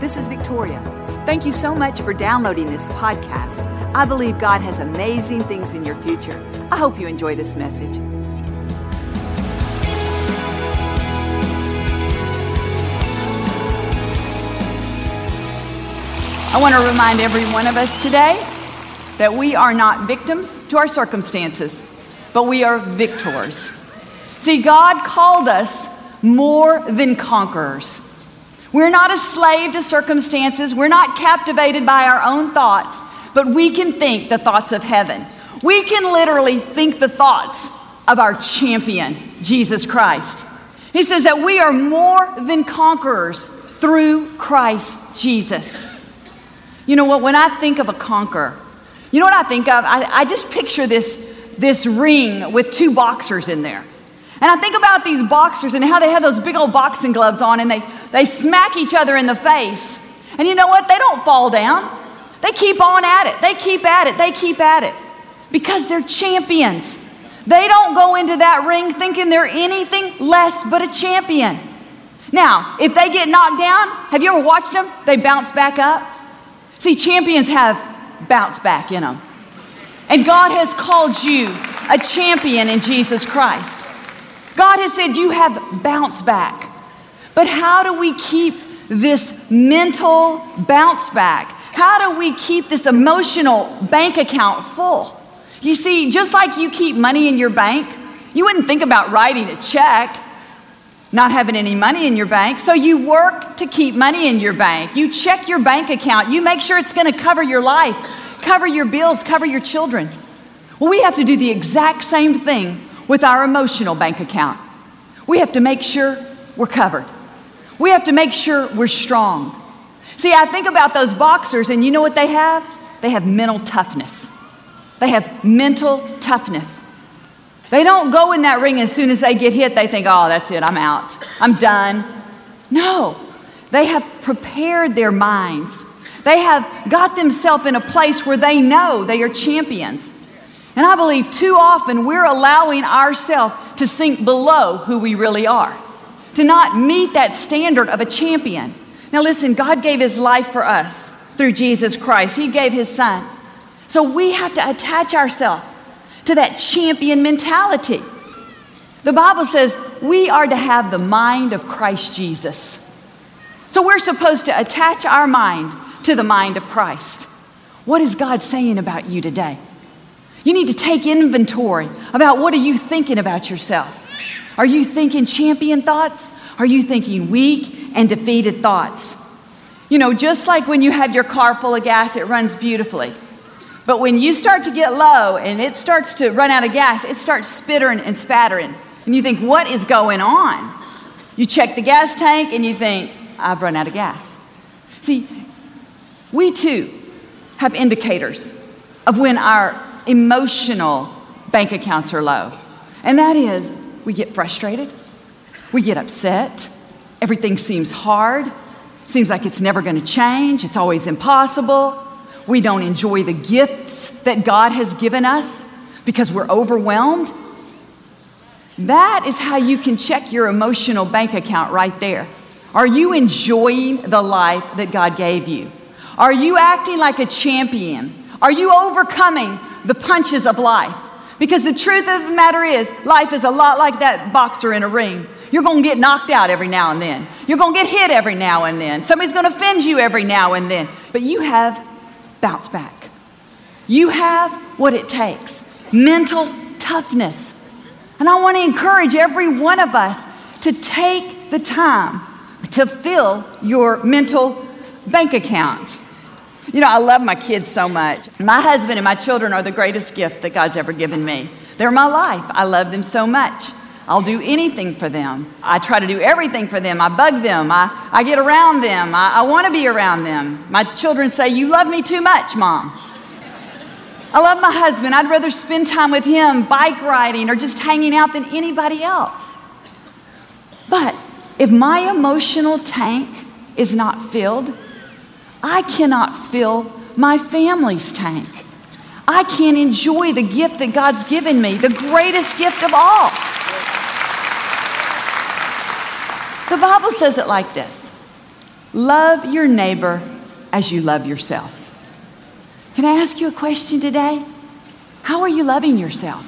this is Victoria. Thank you so much for downloading this podcast. I believe God has amazing things in your future. I hope you enjoy this message. I want to remind every one of us today that we are not victims to our circumstances, but we are victors. See, God called us more than conquerors. We're not a slave to circumstances. We're not captivated by our own thoughts, but we can think the thoughts of heaven. We can literally think the thoughts of our champion, Jesus Christ. He says that we are more than conquerors through Christ Jesus. You know what? When I think of a conqueror, you know what I think of? I, I just picture this, this ring with two boxers in there. And I think about these boxers and how they have those big old boxing gloves on and they, they smack each other in the face. And you know what? They don't fall down. They keep on at it. They keep at it. They keep at it because they're champions. They don't go into that ring thinking they're anything less but a champion. Now, if they get knocked down, have you ever watched them? They bounce back up. See, champions have bounce back in them. And God has called you a champion in Jesus Christ. God has said you have bounce back. But how do we keep this mental bounce back? How do we keep this emotional bank account full? You see, just like you keep money in your bank, you wouldn't think about writing a check, not having any money in your bank. So you work to keep money in your bank. You check your bank account. You make sure it's going to cover your life, cover your bills, cover your children. Well, we have to do the exact same thing with our emotional bank account. We have to make sure we're covered. We have to make sure we're strong. See, I think about those boxers, and you know what they have? They have mental toughness. They have mental toughness. They don't go in that ring as soon as they get hit, they think, oh, that's it, I'm out, I'm done. No, they have prepared their minds. They have got themselves in a place where they know they are champions. And I believe too often we're allowing ourselves to sink below who we really are, to not meet that standard of a champion. Now, listen, God gave his life for us through Jesus Christ, he gave his son. So we have to attach ourselves to that champion mentality. The Bible says we are to have the mind of Christ Jesus. So we're supposed to attach our mind to the mind of Christ. What is God saying about you today? You need to take inventory about what are you thinking about yourself? Are you thinking champion thoughts? Are you thinking weak and defeated thoughts? You know, just like when you have your car full of gas, it runs beautifully. But when you start to get low and it starts to run out of gas, it starts spittering and spattering. And you think, what is going on? You check the gas tank and you think, I've run out of gas. See, we too have indicators of when our emotional bank accounts are low. And that is, we get frustrated, we get upset, everything seems hard, seems like it's never going to change, it's always impossible. We don't enjoy the gifts that God has given us because we're overwhelmed. That is how you can check your emotional bank account right there. Are you enjoying the life that God gave you? Are you acting like a champion? Are you overcoming the punches of life. Because the truth of the matter is, life is a lot like that boxer in a ring. You're going to get knocked out every now and then. You're going to get hit every now and then. Somebody's going to offend you every now and then. But you have bounce back. You have what it takes mental toughness. And I want to encourage every one of us to take the time to fill your mental bank account. You know, I love my kids so much. My husband and my children are the greatest gift that God's ever given me. They're my life. I love them so much. I'll do anything for them. I try to do everything for them. I bug them. I, I get around them. I, I want to be around them. My children say, You love me too much, Mom. I love my husband. I'd rather spend time with him bike riding or just hanging out than anybody else. But if my emotional tank is not filled, I cannot fill my family's tank. I can't enjoy the gift that God's given me, the greatest gift of all. The Bible says it like this love your neighbor as you love yourself. Can I ask you a question today? How are you loving yourself?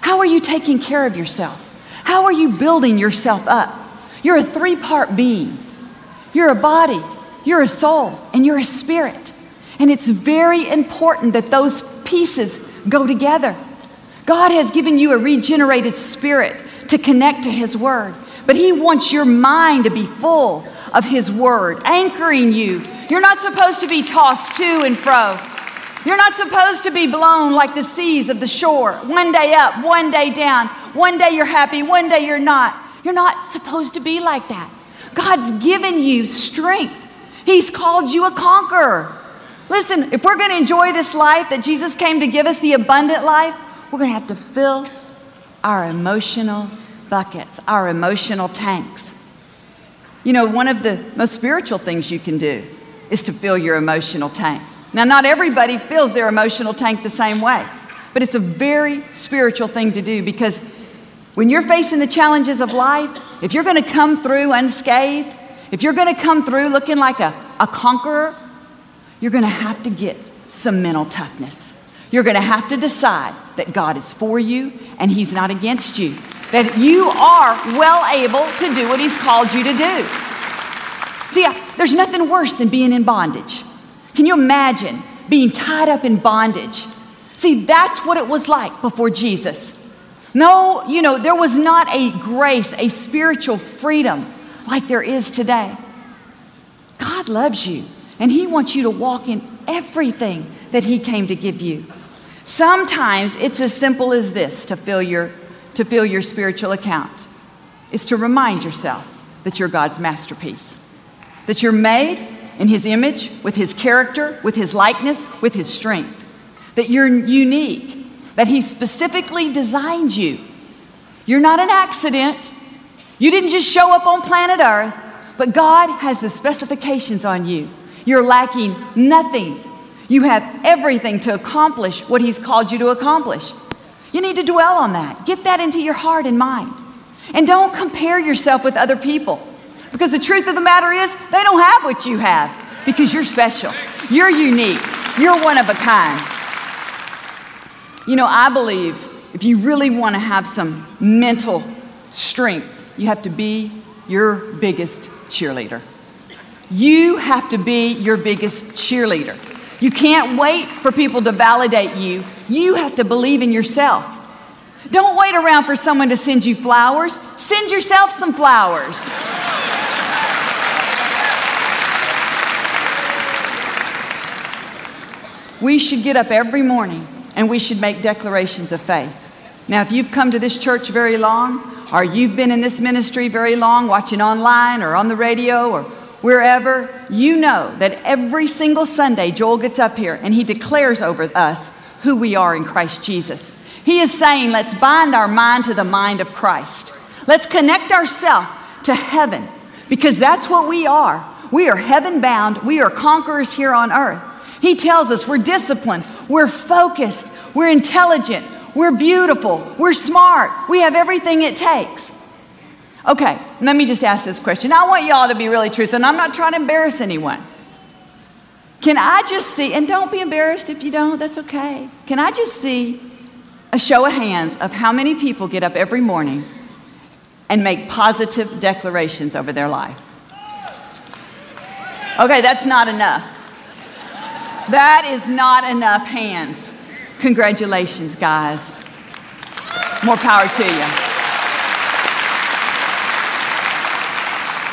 How are you taking care of yourself? How are you building yourself up? You're a three part being. You're a body, you're a soul, and you're a spirit. And it's very important that those pieces go together. God has given you a regenerated spirit to connect to His Word, but He wants your mind to be full of His Word, anchoring you. You're not supposed to be tossed to and fro. You're not supposed to be blown like the seas of the shore, one day up, one day down. One day you're happy, one day you're not. You're not supposed to be like that. God's given you strength, He's called you a conqueror. Listen, if we're going to enjoy this life that Jesus came to give us, the abundant life, we're going to have to fill our emotional buckets, our emotional tanks. You know, one of the most spiritual things you can do is to fill your emotional tank. Now, not everybody fills their emotional tank the same way, but it's a very spiritual thing to do because when you're facing the challenges of life, if you're going to come through unscathed, if you're going to come through looking like a, a conqueror, you're going to have to get some mental toughness. You're going to have to decide that God is for you and He's not against you, that you are well able to do what He's called you to do. See, there's nothing worse than being in bondage. Can you imagine being tied up in bondage? See, that's what it was like before Jesus. No, you know, there was not a grace, a spiritual freedom like there is today. God loves you. And He wants you to walk in everything that He came to give you. Sometimes it's as simple as this to fill your, to fill your spiritual account. is to remind yourself that you're God's masterpiece, that you're made in His image, with His character, with His likeness, with His strength, that you're unique, that He specifically designed you. You're not an accident. You didn't just show up on planet Earth, but God has the specifications on you. You're lacking nothing. You have everything to accomplish what He's called you to accomplish. You need to dwell on that. Get that into your heart and mind. And don't compare yourself with other people. Because the truth of the matter is, they don't have what you have because you're special. You're unique. You're one of a kind. You know, I believe if you really want to have some mental strength, you have to be your biggest cheerleader. You have to be your biggest cheerleader. You can't wait for people to validate you. You have to believe in yourself. Don't wait around for someone to send you flowers. Send yourself some flowers. We should get up every morning and we should make declarations of faith. Now, if you've come to this church very long, or you've been in this ministry very long, watching online or on the radio or wherever, you know that every single Sunday Joel gets up here and he declares over us who we are in Christ Jesus. He is saying, let's bind our mind to the mind of Christ. Let's connect ourselves to heaven because that's what we are. We are heaven bound, we are conquerors here on earth. He tells us we're disciplined, we're focused, we're intelligent, we're beautiful, we're smart, we have everything it takes. Okay, let me just ask this question. I want y'all to be really truthful, and I'm not trying to embarrass anyone. Can I just see, and don't be embarrassed if you don't, that's okay. Can I just see a show of hands of how many people get up every morning and make positive declarations over their life? Okay, that's not enough. That is not enough hands. Congratulations, guys. More power to you.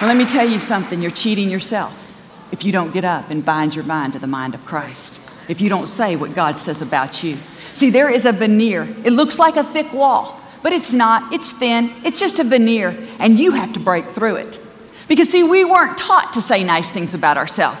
Well, let me tell you something you're cheating yourself if you don't get up and bind your mind to the mind of Christ, if you don't say what God says about you. See, there is a veneer. It looks like a thick wall, but it's not. It's thin. It's just a veneer, and you have to break through it. Because, see, we weren't taught to say nice things about ourselves.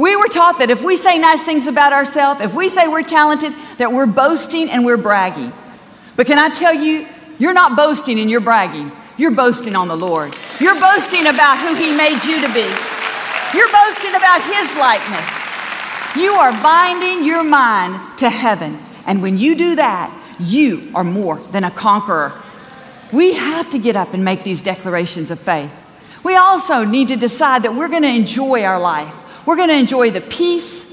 We were taught that if we say nice things about ourselves, if we say we're talented, that we're boasting and we're bragging. But can I tell you, you're not boasting and you're bragging. You're boasting on the Lord. You're boasting about who He made you to be. You're boasting about His likeness. You are binding your mind to heaven. And when you do that, you are more than a conqueror. We have to get up and make these declarations of faith. We also need to decide that we're going to enjoy our life. We're going to enjoy the peace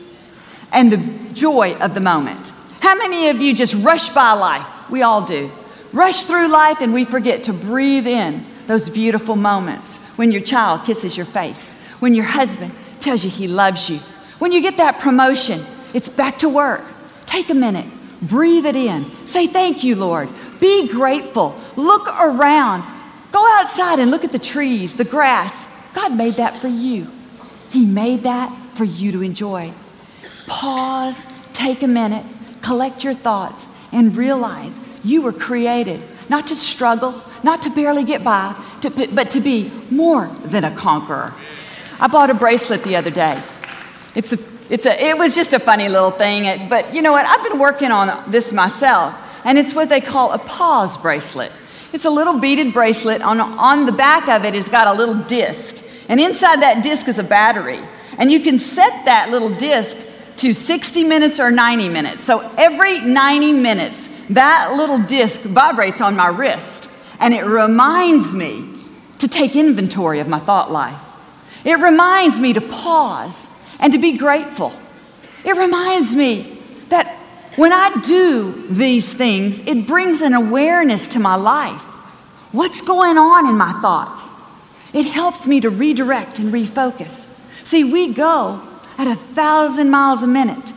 and the joy of the moment. How many of you just rush by life? We all do. Rush through life and we forget to breathe in those beautiful moments when your child kisses your face, when your husband tells you he loves you, when you get that promotion, it's back to work. Take a minute, breathe it in. Say, Thank you, Lord. Be grateful. Look around. Go outside and look at the trees, the grass. God made that for you. He made that for you to enjoy. Pause, take a minute, collect your thoughts, and realize you were created not to struggle, not to barely get by, to, but to be more than a conqueror. I bought a bracelet the other day. It's a, it's a, it was just a funny little thing, but you know what? I've been working on this myself, and it's what they call a pause bracelet. It's a little beaded bracelet. On, on the back of it has got a little disc, and inside that disc is a battery. And you can set that little disc to 60 minutes or 90 minutes. So every 90 minutes, that little disc vibrates on my wrist, and it reminds me to take inventory of my thought life. It reminds me to pause and to be grateful. It reminds me that when I do these things, it brings an awareness to my life. What's going on in my thoughts? It helps me to redirect and refocus. See, we go at a thousand miles a minute.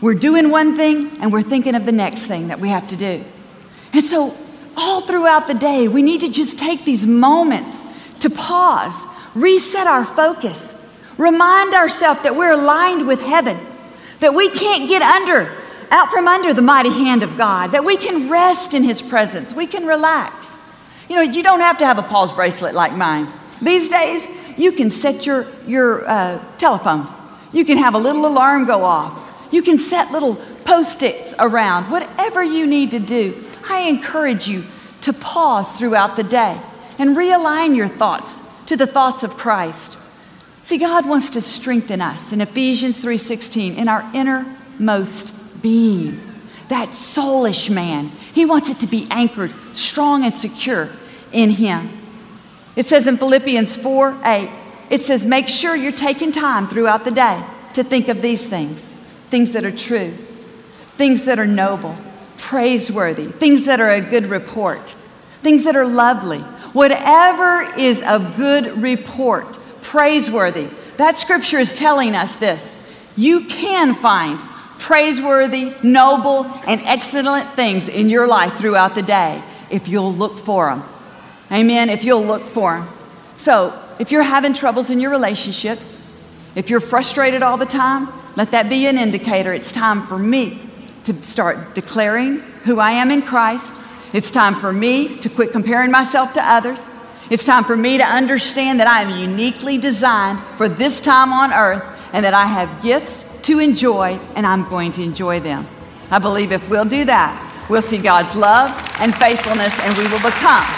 We're doing one thing and we're thinking of the next thing that we have to do. And so, all throughout the day, we need to just take these moments to pause, reset our focus, remind ourselves that we're aligned with heaven, that we can't get under, out from under the mighty hand of God, that we can rest in His presence, we can relax. You know, you don't have to have a pause bracelet like mine. These days, you can set your, your uh, telephone, you can have a little alarm go off. You can set little post its around, whatever you need to do. I encourage you to pause throughout the day and realign your thoughts to the thoughts of Christ. See, God wants to strengthen us in Ephesians 3:16 in our innermost being. That soulish man, he wants it to be anchored strong and secure in him. It says in Philippians 4 8, it says, make sure you're taking time throughout the day to think of these things things that are true, things that are noble, praiseworthy, things that are a good report, things that are lovely. Whatever is of good report, praiseworthy. That scripture is telling us this. You can find praiseworthy, noble, and excellent things in your life throughout the day if you'll look for them. Amen. If you'll look for them. So, if you're having troubles in your relationships, if you're frustrated all the time, let that be an indicator. It's time for me to start declaring who I am in Christ. It's time for me to quit comparing myself to others. It's time for me to understand that I am uniquely designed for this time on earth and that I have gifts to enjoy and I'm going to enjoy them. I believe if we'll do that, we'll see God's love and faithfulness and we will become